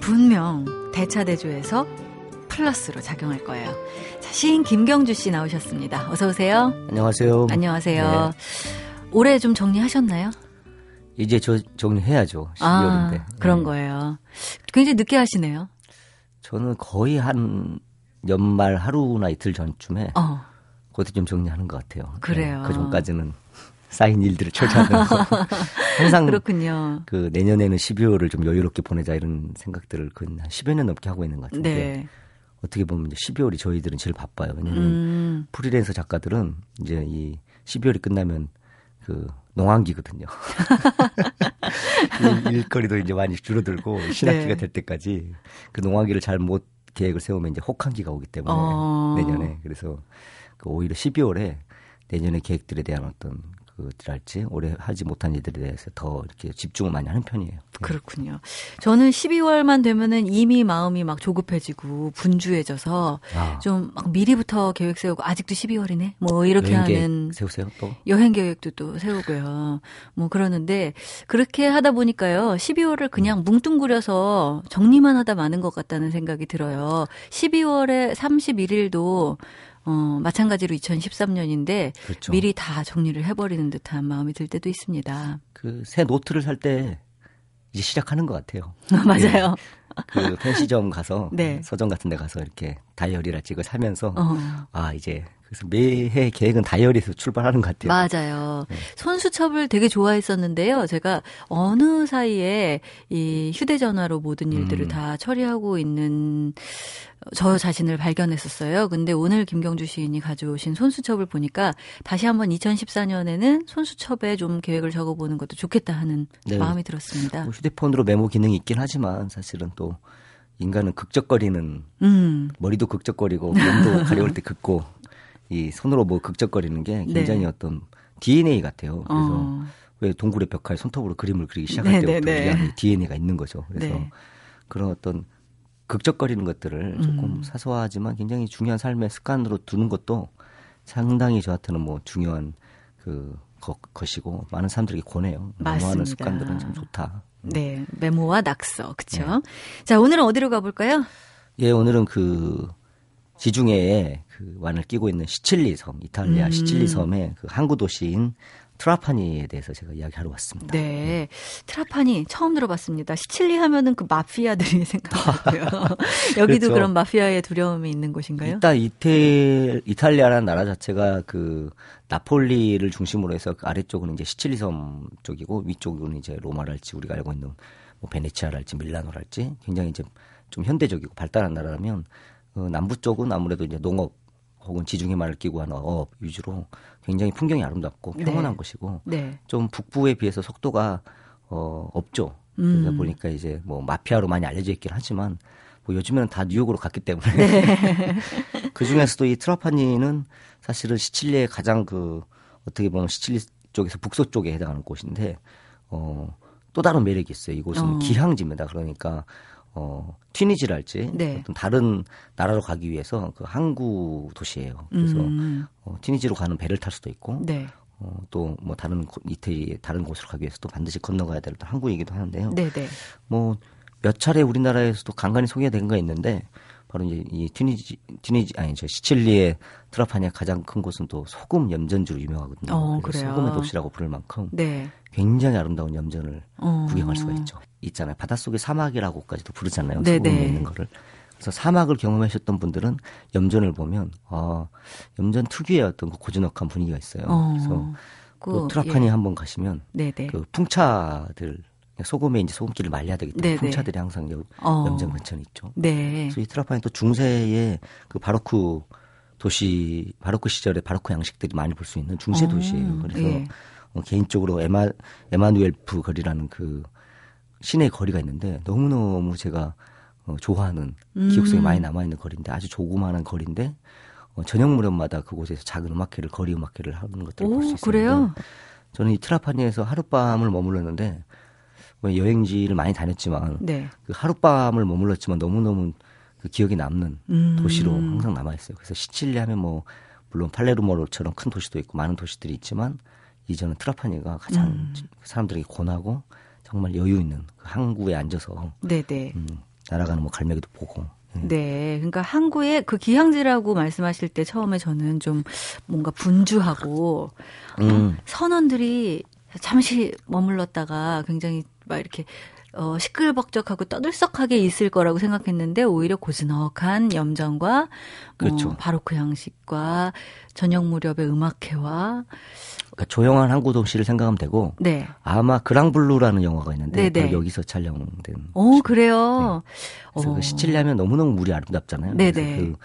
분명 대차대조에서 플러스로 작용할 거예요. 자, 시인 김경주 씨 나오셨습니다. 어서 오세요. 안녕하세요. 안녕하세요. 올해 좀 정리하셨나요? 이제 저 정리해야죠. 12월인데. 아, 그런 거예요. 굉장히 늦게 하시네요. 저는 거의 한 연말 하루나 이틀 전쯤에 어, 그때 좀 정리하는 것 같아요. 그래요. 네, 그 전까지는 쌓인 일들을 처리하면서 항상 그렇군요. 그 내년에는 12월을 좀 여유롭게 보내자 이런 생각들을 그한 10여 년 넘게 하고 있는 것 같은데 네. 어떻게 보면 이제 12월이 저희들은 제일 바빠요. 왜냐면 음, 프리랜서 작가들은 이제 이 12월이 끝나면 그 농한기거든요. 일- 일거리도 이제 많이 줄어들고 신학기가 네. 될 때까지 그 농한기를 잘 못 계획을 세우면 이제 혹한기가 오기 때문에 어. 내년에 그래서 그 오히려 12월에 내년의 계획들에 대한 어떤 그랄지 올해 하지 못한 일들에 대해서 더 이렇게 집중을 많이 하는 편이에요. 그렇군요. 저는 12월만 되면은 이미 마음이 막 조급해지고 분주해져서 아, 좀막 미리부터 계획 세우고 아직도 12월이네? 뭐 이렇게 하는 세우세요 또. 여행 계획도 또 세우고요. 뭐 그러는데 그렇게 하다 보니까요. 12월을 그냥 뭉뚱그려서 정리만 하다 마는 것 같다는 생각이 들어요. 12월에 31일도 어 마찬가지로 2013년인데 그렇죠. 미리 다 정리를 해버리는 듯한 마음이 들 때도 있습니다. 그 새 노트를 살 때 이제 시작하는 것 같아요. 맞아요. 그 펜시점 가서 네. 서점 같은 데 가서 이렇게 다이어리를 찍어 사면서 어. 아 이제 그래서 매해 계획은 다이어리에서 출발하는 것 같아요. 맞아요. 손수첩을 되게 좋아했었는데요. 제가 어느 사이에 이 휴대전화로 모든 일들을 음. 다 처리하고 있는 저 자신을 발견했었어요. 근데 오늘 김경주 시인이 가져오신 손수첩을 보니까 다시 한번 2014년에는 손수첩에 좀 계획을 적어보는 것도 좋겠다 하는 네. 마음이 들었습니다. 뭐 휴대폰으로 메모 기능이 있긴 하지만 사실은 또 인간은 극적거리는 음, 머리도 극적거리고 몸도 가려울 때 긁고 이 손으로 뭐 극적거리는 게 굉장히 네. 어떤 DNA 같아요. 그래서 어, 왜 동굴의 벽화에 손톱으로 그림을 그리기 시작할 네, 때부터 네, 네. 우리 안에 DNA가 있는 거죠. 그래서 네. 그런 어떤 극적거리는 것들을 조금 음. 사소하지만 굉장히 중요한 삶의 습관으로 두는 것도 상당히 저한테는 뭐 중요한 그 것, 것이고 많은 사람들에게 권해요. 메모하는. 습관들은 참 좋다. 네. 메모와 낙서. 그쵸? 네. 자, 오늘은 어디로 가볼까요? 예, 오늘은 그 지중해에 그 완을 끼고 있는 시칠리 섬, 이탈리아 음. 시칠리 섬의 그 항구 도시인 트라파니에 대해서 제가 이야기하러 왔습니다. 네. 트라파니 처음 들어봤습니다. 시칠리 하면은 그 마피아들이 생각나고요. 여기도 그렇죠. 그런 마피아의 두려움이 있는 곳인가요? 일단 이태 이탈리아라는 나라 자체가 그 나폴리를 중심으로 해서 그 아래쪽은 이제 시칠리 섬 쪽이고 위쪽은 이제 로마랄지 우리가 알고 있는 뭐 베네치아랄지 밀라노랄지 굉장히 이제 좀 현대적이고 발달한 나라라면 어, 남부 쪽은 아무래도 이제 농업 혹은 지중해만을 끼고 하는 어업 위주로 굉장히 풍경이 아름답고 네. 평온한 곳이고 네. 좀 북부에 비해서 속도가 어 없죠. 그러다 음. 보니까 이제 뭐 마피아로 많이 알려져 있긴 하지만 뭐 요즘에는 다 뉴욕으로 갔기 때문에 네. 그 중에서도 이 트라파니는 사실은 시칠리의 가장 그 어떻게 보면 시칠리 쪽에서 북서 쪽에 해당하는 곳인데 어또 다른 매력이 있어요. 이곳은 어. 기항지입니다. 그러니까 어 튀니지랄지 네. 어떤 다른 나라로 가기 위해서 그 항구 도시예요. 그래서 음. 어, 튀니지로 가는 배를 탈 수도 있고 네. 어, 또 뭐 다른 곳- 이태리 다른 곳으로 가기 위해서도 반드시 건너가야 될 항구이기도 하는데요. 네, 네. 뭐몇 차례 우리나라에서도 간간히 소개가 된 거 있는데 바로 이제 이 튀니지 튀니지 아니 저 시칠리의 트라파니아 가장 큰 곳은 또 소금 염전주로 유명하거든요. 어, 그래요? 소금의 도시라고 부를 만큼 네. 굉장히 아름다운 염전을 어. 구경할 수가 있죠. 있잖아요. 바닷속의 사막이라고까지도 부르잖아요. 네네. 소금에 있는 거를. 그래서 사막을 경험하셨던 분들은 염전을 보면 아 염전 특유의 어떤 그 고즈넉한 분위기가 있어요. 어. 그래서 그, 또 트라파니 예. 한번 가시면 네, 네. 그 풍차들 소금에 이제 소금기를 말려야 되기 때문에 네네. 풍차들이 항상 여- 어. 염전 근처에 있죠. 네. 그래서 이 트라파니 또 중세의 그 바로크 도시 바로크 시절의 바로크 양식들이 많이 볼 수 있는 중세 어, 도시예요. 그래서 예. 어, 개인적으로 에마 에마누엘프 거리라는 그 시내 거리가 있는데 너무 너무 제가 어, 좋아하는 기억 속에 음. 많이 남아 있는 거리인데 아주 조그마한 거리인데 어, 저녁 무렵마다 그곳에서 작은 음악회를 거리 음악회를 하는 것들을 볼수 오, 있어요. 그래요? 저는 이 트라파니에서 하룻밤을 머물렀는데 뭐 여행지를 많이 다녔지만 네. 그 하룻밤을 머물렀지만 너무너무 그 기억에 남는 음. 도시로 항상 남아 있어요. 그래서 시칠리 하면 뭐, 물론 팔레르모처럼 큰 도시도 있고 많은 도시들이 있지만, 이제는 트라파니가 가장 음. 사람들에게 권하고, 정말 여유 있는 그 항구에 앉아서, 네, 네. 음, 날아가는 뭐 갈매기도 보고. 예. 네. 그러니까 항구의 그 기항지라고 말씀하실 때 처음에 저는 좀 뭔가 분주하고 음, 선원들이 잠시 머물렀다가 굉장히 막 이렇게 어, 시끌벅적하고 떠들썩하게 있을 거라고 생각했는데 오히려 고즈넉한 염전과 그렇죠. 뭐 바로크 양식과 저녁 무렵의 음악회와 그러니까 조용한 항구 도시를 생각하면 되고, 네. 아마 그랑블루라는 영화가 있는데, 네네. 바로 여기서 촬영된. 오 그래요. 그래서 어. 그 시칠리 하면 너무너무 물이 아름답잖아요. 네네. 그래서 그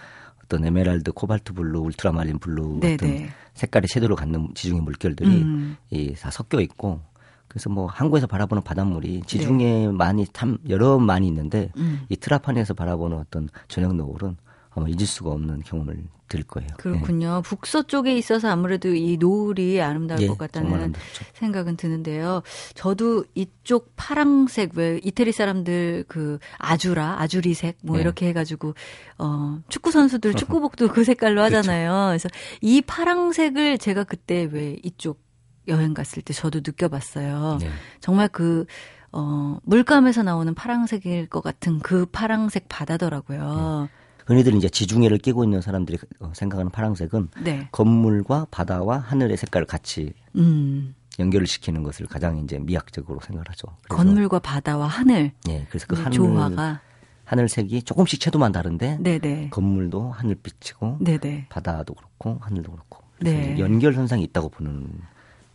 어떤 에메랄드, 코발트 블루, ultramarine blue 네네. 같은 색깔의 shadow를 갖는 지중해 물결들이 음. 이다 섞여 있고 그래서 뭐 항구에서 바라보는 바닷물이 지중해 많이 참 여러 많이 있는데 네. 음. 이 트라파니에서 바라보는 어떤 저녁 노을은 아마 잊을 수가 없는 경험을 드릴 거예요. 그렇군요. 북서 쪽에 있어서 아무래도 이 노을이 아름다울 예, 것 같다는. 생각은 드는데요. 저도 이쪽 파랑색 왜 이태리 사람들 그 아주라 아주리색 뭐 네. 이렇게 해가지고 어 축구 선수들 축구복도 그 색깔로 그렇죠. 하잖아요. 그래서 이 파랑색을 제가 그때 왜 이쪽 여행 갔을 때 저도 느껴봤어요. 네. 정말 그 어, 물감에서 나오는 파랑색일 것 같은 그 파랑색 바다더라고요. 흔히들 이제 지중해를 끼고 있는 사람들이 어, 생각하는 파란색은 네. 건물과 바다와 하늘의 색깔을 같이 음. 연결을 시키는 것을 가장 이제 미학적으로 생각하죠. 그래서, 건물과 바다와 하늘 예, 그래서 그이 하늘 조화가 하늘색이 조금씩 채도만 다른데 네네 건물도 하늘빛이고 네네 바다도 그렇고 하늘도 그렇고 네. 연결 현상이 있다고 보는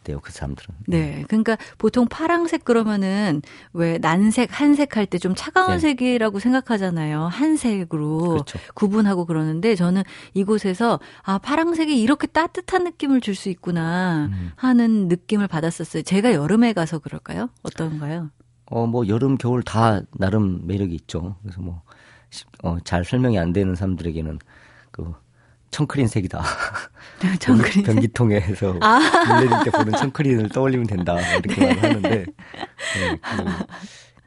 데요 그 사람들은. 네 그러니까 보통 파랑색 그러면은 왜 난색 한색 할 때 좀 차가운 네. 색이라고 생각하잖아요 한색으로 그렇죠. 구분하고 그러는데 저는 이곳에서 아 파랑색이 이렇게 따뜻한 느낌을 줄 수 있구나 음. 하는 느낌을 받았었어요 제가 여름에 가서 그럴까요 어떤가요 어, 뭐, 여름, 겨울 다 나름 매력이 있죠. 그래서 뭐, 시- 어, 잘 설명이 안 되는 사람들에게는 그, 청크린 색이다. 정글이 변기통에서 아. 물 내릴 때 보는 청크린을 떠올리면 된다. 뭐 이렇게 말을 하는데, 네, 그,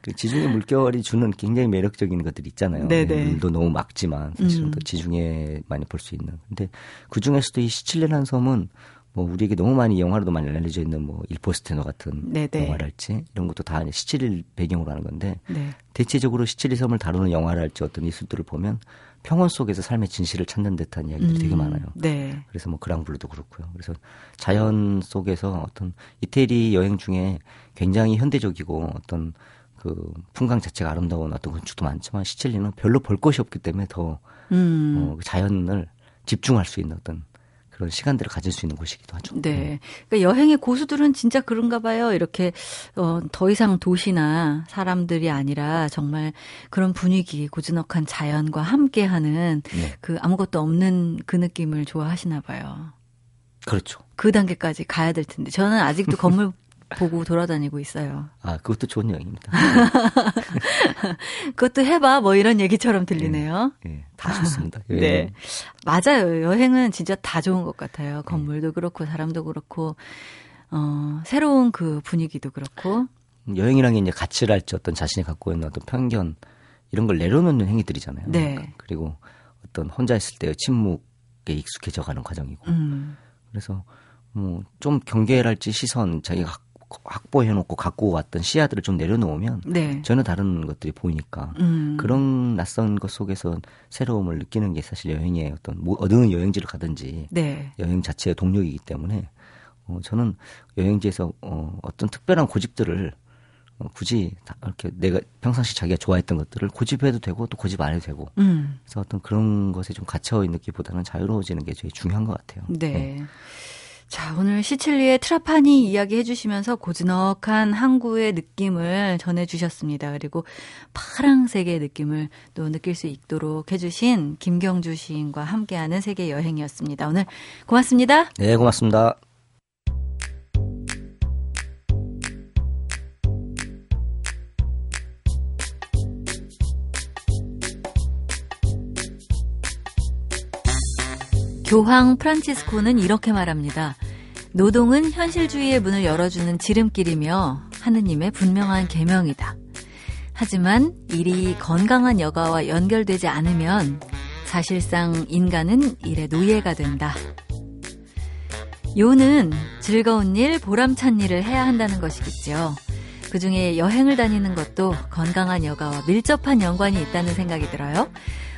그 지중해 물결이 주는 굉장히 매력적인 것들이 있잖아요. 네네. 물도 너무 맑지만, 사실은 음. 또 지중해 많이 볼 수 있는. 근데 그 중에서도 이 시칠리라는 섬은 뭐 우리에게 너무 많이 영화로도 많이 알려져 있는 뭐 일포스테너 같은 네네. 영화랄지 이런 것도 다 이제 시칠리 배경으로 하는 건데 네. 대체적으로 시칠리 섬을 다루는 영화랄지 어떤 이술들을 보면 평원 속에서 삶의 진실을 찾는 듯한 이야기들이 되게 음, 많아요. 네. 그래서 뭐 그랑블루도 그렇고요. 그래서 자연 속에서 어떤 이태리 여행 중에 굉장히 현대적이고 어떤 그 풍광 자체가 아름다운 어떤 건축도 많지만 시칠리는 별로 볼 것이 없기 때문에 더 음. 어, 그 자연을 집중할 수 있는 어떤 그런 시간들을 가질 수 있는 곳이기도 하죠. 네. 그러니까 여행의 고수들은 진짜 그런가 봐요. 이렇게 어, 더 이상 도시나 사람들이 아니라 정말 그런 분위기, 고즈넉한 자연과 함께하는 네. 그 아무것도 없는 그 느낌을 좋아하시나 봐요. 그렇죠. 그 단계까지 가야 될 텐데 저는 아직도 건물 보고 돌아다니고 있어요. 아, 그것도 좋은 여행입니다. 그것도 해봐 뭐 이런 얘기처럼 들리네요. 예, 다 좋습니다. 네. 여행은. 맞아요. 여행은 진짜 다 좋은 것 같아요. 건물도 그렇고 사람도 그렇고 어, 새로운 그 분위기도 그렇고 여행이라는 게 이제 가치랄지 어떤 자신이 갖고 있는 어떤 편견 이런 걸 내려놓는 행위들이잖아요. 네. 그리고 어떤 혼자 있을 때의 침묵에 익숙해져 가는 과정이고. 음. 그래서 뭐 좀 경계랄지 시선 자기가 확- 확보해놓고 갖고 왔던 시야들을 좀 내려놓으면 네. 전혀 다른 것들이 보이니까 음. 그런 낯선 것 속에서 새로움을 느끼는 게 사실 여행의 어떤 뭐 어느 여행지를 가든지 네. 여행 자체의 동력이기 때문에 어, 저는 여행지에서 어, 어떤 특별한 고집들을 어, 굳이 다 이렇게 내가 평상시 자기가 좋아했던 것들을 고집해도 되고 또 고집 안 해도 되고 음. 그래서 어떤 그런 것에 좀 갇혀 있는 기보다는 자유로워지는 게 제일 중요한 것 같아요. 네. 자, 오늘 시칠리의 트라파니 이야기 해주시면서 고즈넉한 항구의 느낌을 전해주셨습니다. 그리고 파랑색의 느낌을 또 느낄 수 있도록 해주신 김경주 시인과 함께하는 세계 여행이었습니다. 오늘 고맙습니다. 네, 고맙습니다. 교황 프란치스코는 이렇게 말합니다. 노동은 현실주의의 문을 열어주는 지름길이며 하느님의 분명한 계명이다. 하지만 일이 건강한 여가와 연결되지 않으면 사실상 인간은 일의 노예가 된다. 요는 즐거운 일, 보람찬 일을 해야 한다는 것이겠죠. 그 중에 여행을 다니는 것도 건강한 여가와 밀접한 연관이 있다는 생각이 들어요.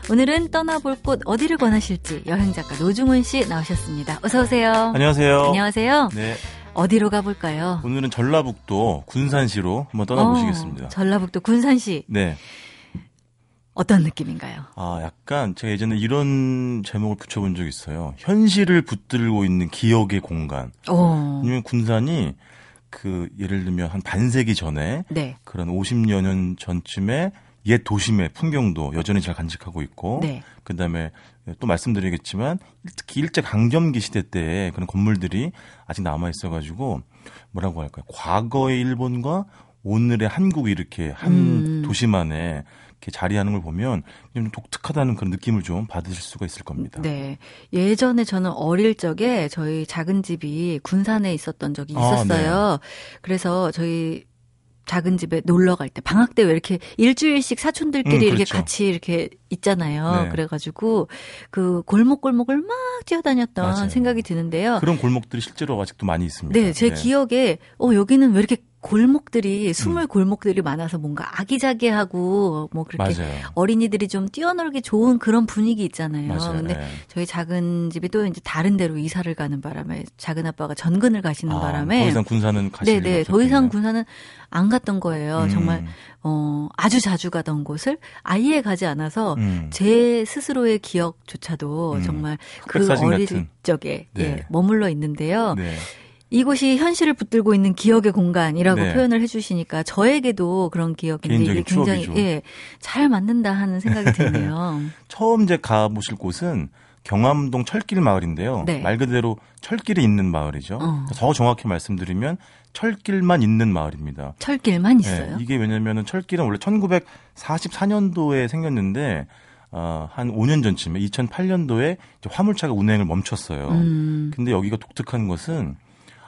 오늘은 떠나볼 곳 어디를 권하실지 여행 작가 노중훈 씨 나오셨습니다. 어서 오세요. 안녕하세요. 안녕하세요. 네, 어디로 가볼까요? 오늘은 전라북도 군산시로 한번 떠나보시겠습니다. 어, 전라북도 군산시 네. 어떤 느낌인가요? 아, 약간 제가 예전에 이런 제목을 붙여본 적이 있어요. 현실을 붙들고 있는 기억의 공간. 오, 왜냐면 군산이 그 예를 들면 한 반세기 전에 네, 그런 50여 년 전쯤에 옛 도심의 풍경도 여전히 잘 간직하고 있고 네, 그다음에 또 말씀드리겠지만 특히 일제 강점기 시대 때 그런 건물들이 아직 남아 있어 가지고 뭐라고 할까요? 과거의 일본과 오늘의 한국이 이렇게 한 음. 도시만에 이렇게 자리하는 걸 보면 좀 독특하다는 그런 느낌을 좀 받으실 수가 있을 겁니다. 네. 예전에 저는 어릴 적에 저희 작은 집이 군산에 있었던 적이 아, 있었어요. 그래서 저희 작은 집에 놀러 갈 때 방학 때 왜 이렇게 일주일씩 사촌들끼리 음, 이렇게 그렇죠. 같이 이렇게 있잖아요. 네. 그래가지고 그 골목골목을 막 뛰어다녔던 맞아요. 생각이 드는데요. 그런 골목들이 실제로 아직도 많이 있습니다. 네, 제 기억에 어 여기는 왜 이렇게 골목들이 스물 골목들이 많아서 뭔가 아기자기하고 뭐 그렇게 맞아요. 어린이들이 좀 뛰어놀기 좋은 그런 분위기 있잖아요. 맞아요. 근데 네. 저희 작은 집이 또 이제 다른 데로 이사를 가는 바람에 작은 아빠가 전근을 가시는 아, 바람에 더 이상 군사는 가실 네네 더 이상. 군사는 안 갔던 거예요. 음. 정말 어 아주 자주 가던 곳을 아예 가지 않아서 음. 제 스스로의 기억조차도 음. 정말 그 어릴 같은. 적에 네. 예, 머물러 있는데요. 네. 이곳이 현실을 붙들고 있는 기억의 공간이라고 네. 표현을 해주시니까 저에게도 그런 기억인데 굉장히 추억이죠. 예, 잘 맞는다 하는 생각이 드네요. 처음 이제 가보실 곳은 경암동 철길 마을인데요. 네. 말 그대로 철길이 있는 마을이죠. 어. 더 정확히 말씀드리면 철길만 있는 마을입니다. 철길만 네, 있어요. 이게 왜냐면은 철길은 원래 1944년도에 생겼는데 어, 한 5년 전쯤에 2008년도에 화물차가 운행을 멈췄어요. 음, 근데 여기가 독특한 것은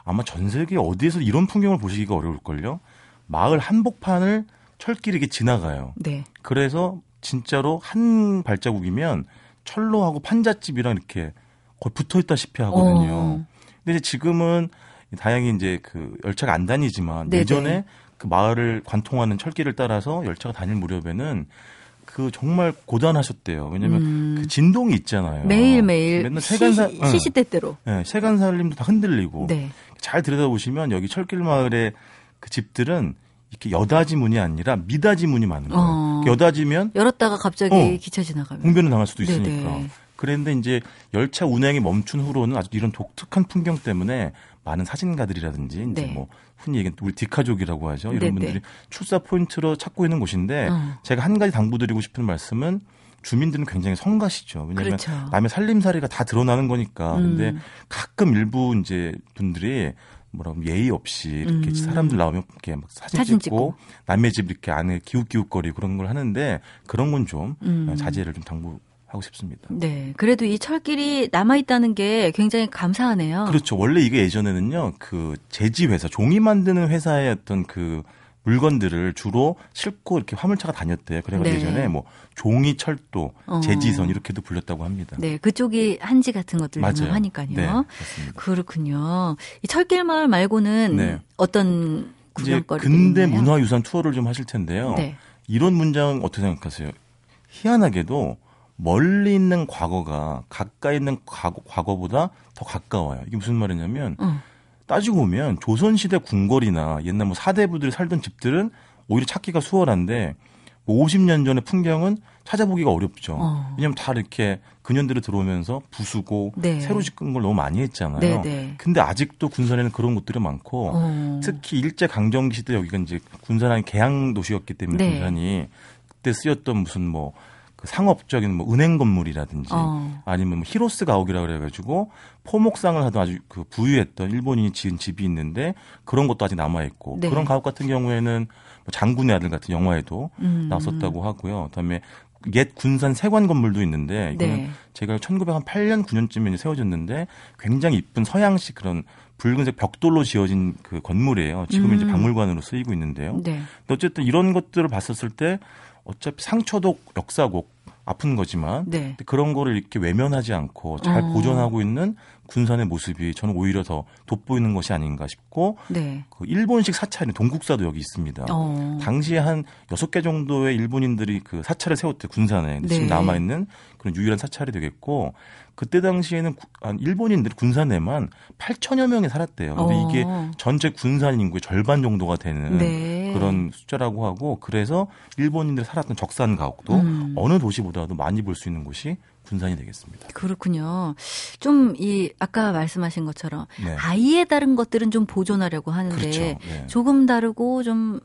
아마 전 세계 어디에서 이런 풍경을 보시기가 어려울걸요. 마을 한복판을 철길이 이렇게 지나가요. 네. 그래서 진짜로 한 발자국이면 철로하고 판잣집이랑 이렇게 거의 붙어 있다시피 하거든요. 어. 근데 지금은 다행히 이제 그 열차가 안 다니지만 네네. 예전에 그 마을을 관통하는 철길을 따라서 열차가 다닐 무렵에는 그 정말 고단하셨대요. 왜냐면 음. 그 진동이 있잖아요. 매일 매일 맨날 세간사 응. 시시때때로. 네, 세간살림도 다 흔들리고 네. 잘 들여다보시면 여기 철길 마을의 그 집들은 이렇게 여다지 문이 아니라 미다지 문이 많은 거예요. 어. 여다지면 열었다가 갑자기 어. 기차 지나가면. 봉변을 당할 수도 있으니까. 네네. 그랬는데 이제 열차 운행이 멈춘 후로는 아주 이런 독특한 풍경 때문에 많은 사진가들이라든지 이제 네. 뭐 흔히 얘기하는 우리 디카족이라고 하죠. 이런 네네. 분들이 출사 포인트로 찾고 있는 곳인데 어. 제가 한 가지 당부드리고 싶은 말씀은 주민들은 굉장히 성가시죠. 왜냐하면 그렇죠. 남의 살림살이가 다 드러나는 거니까. 근데 음. 가끔 일부 이제 분들이 뭐라고 하면 예의 없이 이렇게 음. 사람들 나오면 이렇게 막 사진, 사진 찍고, 찍고. 남의 집 이렇게 안에 기웃기웃거리고 그런 걸 하는데 그런 건좀 음. 자제를 좀 당부 하고 싶습니다. 네. 그래도 이 철길이 남아있다는 게 굉장히 감사하네요. 그렇죠. 원래 이게 예전에는요, 그 제지 회사, 종이 만드는 회사의 어떤 그 물건들을 주로 싣고 이렇게 화물차가 다녔대요. 그래가지고 네. 예전에 뭐 종이 철도, 어. 제지선 이렇게도 불렸다고 합니다. 네. 그쪽이 한지 같은 것들. 유명하니까요. 네, 그렇습니다. 그렇군요. 이 철길 마을 말고는 네. 어떤 이제 구경거리들이 근대 있나요? 문화유산 투어를 좀 하실 텐데요. 네. 이런 문장 어떻게 생각하세요? 희한하게도 멀리 있는 과거가 가까이 있는 과거, 과거보다 더 가까워요. 이게 무슨 말이냐면 어. 따지고 보면 조선시대 궁궐이나 옛날 뭐 사대부들이 살던 집들은 오히려 찾기가 수월한데 뭐 50년 전의 풍경은 찾아보기가 어렵죠. 어. 왜냐하면 다 이렇게 근현대로 들어오면서 부수고 네. 새로 짓는 걸 너무 많이 했잖아요. 네, 네. 근데 아직도 군산에는 그런 곳들이 많고 어. 특히 일제 강점기 시대 여기가 이제 군산한 개항 도시였기 때문에 네. 군산이 그때 쓰였던 무슨 뭐 그 상업적인 뭐 은행 건물이라든지 어. 아니면 뭐 히로스 가옥이라 그래가지고 포목상을 하던 아주 그 부유했던 일본인이 지은 집이 있는데 그런 것도 아직 남아 있고 네. 그런 가옥 같은 경우에는 뭐 장군의 아들 같은 영화에도 음. 나왔었다고 하고요. 그다음에 옛 군산 세관 건물도 있는데 이거는 네. 제가 1908년 9년쯤에 세워졌는데 굉장히 이쁜 서양식 그런 붉은색 벽돌로 지어진 그 건물이에요. 지금 은 이제 음. 박물관으로 쓰이고 있는데요. 네. 근데 어쨌든 이런 것들을 봤었을 때 어차피 상처도 역사고 아픈 거지만 네. 그런 거를 이렇게 외면하지 않고 잘 어. 보존하고 있는 군산의 모습이 저는 오히려 더 돋보이는 것이 아닌가 싶고 네. 그 일본식 사찰이 동국사도 여기 있습니다. 어. 당시에 한 여섯 개 정도의 일본인들이 그 사찰을 세웠대 군산에 근데 지금 네. 남아 있는 그런 유일한 사찰이 되겠고 그때 당시에는 한 일본인들이 군산에만 8천여 명이 살았대요. 근데 어. 이게 전체 군산 인구의 절반 정도가 되는 네. 그런 숫자라고 하고 그래서 일본인들이 살았던 적산 가옥도 음. 어느 도시보다도 많이 볼 수 있는 곳이 군산이 되겠습니다. 그렇군요. 좀 이 아까 말씀하신 것처럼 네. 아이에 다른 것들은 좀 보존하려고 하는데 그렇죠. 네. 조금 다르고 좀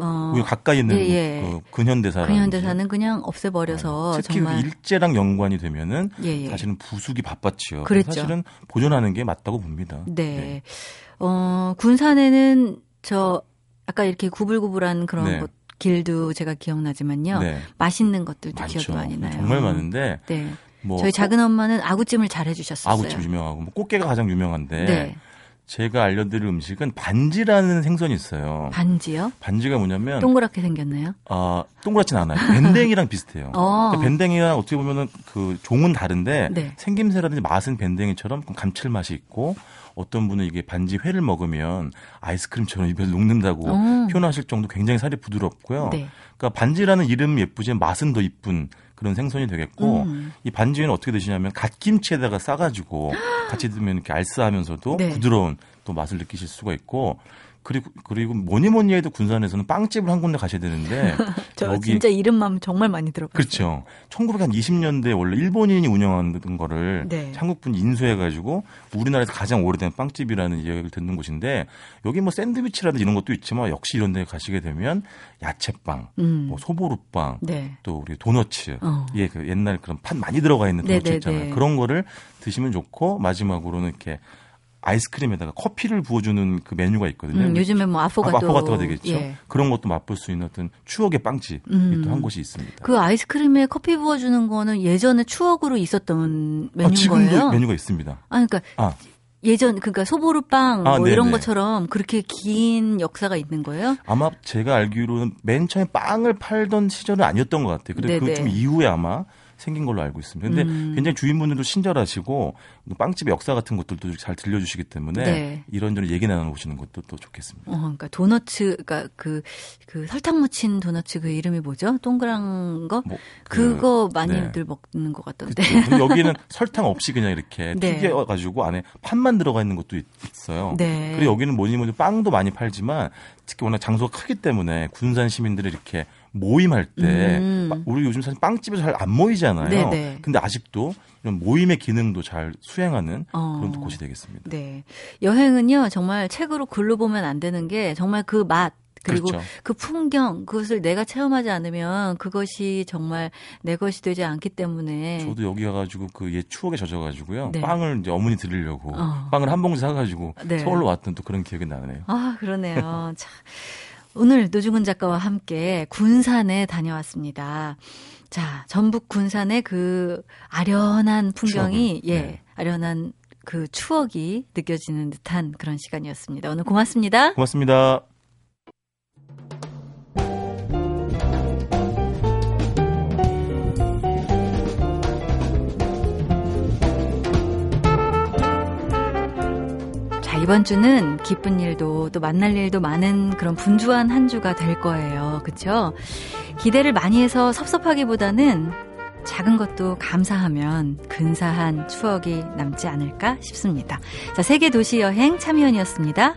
어, 우리 가까이 있는 예, 예. 그 근현대사 근현대사는 그냥 없애버려서 특히 정말 일제랑 연관이 되면은 예, 예. 사실은 부수기 바빴지요. 그랬죠. 사실은 보존하는 게 맞다고 봅니다. 네. 어, 군산에는 저 아까 이렇게 구불구불한 그런 네. 것 길도 제가 기억나지만요. 네. 맛있는 것들도 많죠. 기억이 많이 나요. 정말 많은데 네. 뭐 저희 작은 엄마는 아구찜을 잘 해주셨었어요. 아구찜 유명하고 뭐 꽃게가 가장 유명한데 네. 제가 알려드릴 음식은 반지라는 생선이 있어요. 반지요? 반지가 뭐냐면 동그랗게 생겼나요? 아, 동그랗진 않아요. 밴댕이랑 비슷해요. 어. 그러니까 밴댕이랑 어떻게 보면은 그 종은 다른데 네. 생김새라든지 맛은 밴댕이처럼 좀 감칠맛이 있고 어떤 분은 이게 반지 회를 먹으면 아이스크림처럼 입에 녹는다고 어. 표현하실 정도 굉장히 살이 부드럽고요. 네. 그러니까 반지라는 이름 예쁘지만 맛은 더 이쁜 그런 생선이 되겠고 음. 이 반지는 어떻게 드시냐면 갓김치에다가 싸가지고 같이 드면 이렇게 알싸하면서도 네. 부드러운 또 맛을 느끼실 수가 있고 그리고 그리고 뭐니 뭐니 해도 군산에서는 빵집을 한 군데 가셔야 되는데 저 여기 진짜 이름만 정말 많이 들어봤어요. 그렇죠. 1920년대 원래 일본인이 운영하는 거를 네. 한국분이 인수해 가지고 우리나라에서 가장 오래된 빵집이라는 이야기를 듣는 곳인데 여기 뭐 샌드위치라든지 이런 것도 있지만 역시 이런 데 가시게 되면 야채빵, 음. 뭐 소보루빵, 네. 또 우리 도너츠, 어. 예, 그 옛날 그런 판 많이 들어가 있는 도너츠 네네네. 있잖아요. 그런 거를 드시면 좋고 마지막으로는 이렇게 아이스크림에다가 커피를 부어주는 그 메뉴가 있거든요. 음, 요즘에 뭐 아포가토. 아포가토가 되겠죠. 예. 그런 것도 맛볼 수 있는 어떤 추억의 빵집이 음. 또한 곳이 있습니다. 그 아이스크림에 커피 부어주는 거는 예전에 추억으로 있었던 메뉴인 아, 지금도 거예요. 메뉴가 있습니다. 아, 그러니까 아, 예전 그러니까 소보루빵 아, 뭐 이런 네네. 것처럼 그렇게 긴 역사가 있는 거예요? 아마 제가 알기로는 맨 처음에 빵을 팔던 시절은 아니었던 것 같아요. 근데 네네. 그좀 이후에 아마 생긴 걸로 알고 있습니다. 근데 음. 굉장히 주인분들도 친절하시고 빵집의 역사 같은 것들도 잘 들려주시기 때문에 네. 이런저런 얘기 나눠보시는 것도 또 좋겠습니다. 어, 그러니까 도너츠, 그러니까 그, 그 설탕 묻힌 도너츠 그 이름이 뭐죠? 동그란 거? 뭐, 그- 그거 많이들 네. 먹는 것 같던데. 근데 여기는 설탕 없이 그냥 이렇게 네. 튀겨가지고 안에 팥만 들어가 있는 것도 있, 어요 네. 그리고 여기는 뭐니 뭐니 빵도 많이 팔지만 특히 워낙 장소가 크기 때문에 군산 시민들이 이렇게 모임할 때 음. 빠- 우리 요즘 사실 빵집에서 잘 안 모이잖아요. 네네. 근데 아직도 이런 모임의 기능도 잘 수행하는 어. 그런 곳이 되겠습니다. 네. 여행은요, 정말 책으로 글로 보면 안 되는 게 정말 그 맛, 그리고 그렇죠. 그 풍경, 그것을 내가 체험하지 않으면 그것이 정말 내 것이 되지 않기 때문에. 저도 여기 가가지고 그 옛 추억에 젖어가지고요. 네. 빵을 이제 어머니 드리려고 어. 빵을 한 봉지 사가지고 네. 서울로 왔던 또 그런 기억이 나네요. 아, 그러네요. 자, 오늘 노중훈 작가와 함께 군산에 다녀왔습니다. 자, 전북 군산의 그 아련한 풍경이, 추억을, 예, 네. 아련한 그 추억이 느껴지는 듯한 그런 시간이었습니다. 오늘 고맙습니다. 고맙습니다. 이번 주는 기쁜 일도 또 만날 일도 많은 그런 분주한 한 주가 될 거예요. 그쵸? 기대를 많이 해서 섭섭하기보다는 작은 것도 감사하면 근사한 추억이 남지 않을까 싶습니다. 자, 세계 도시 여행 참여연이었습니다.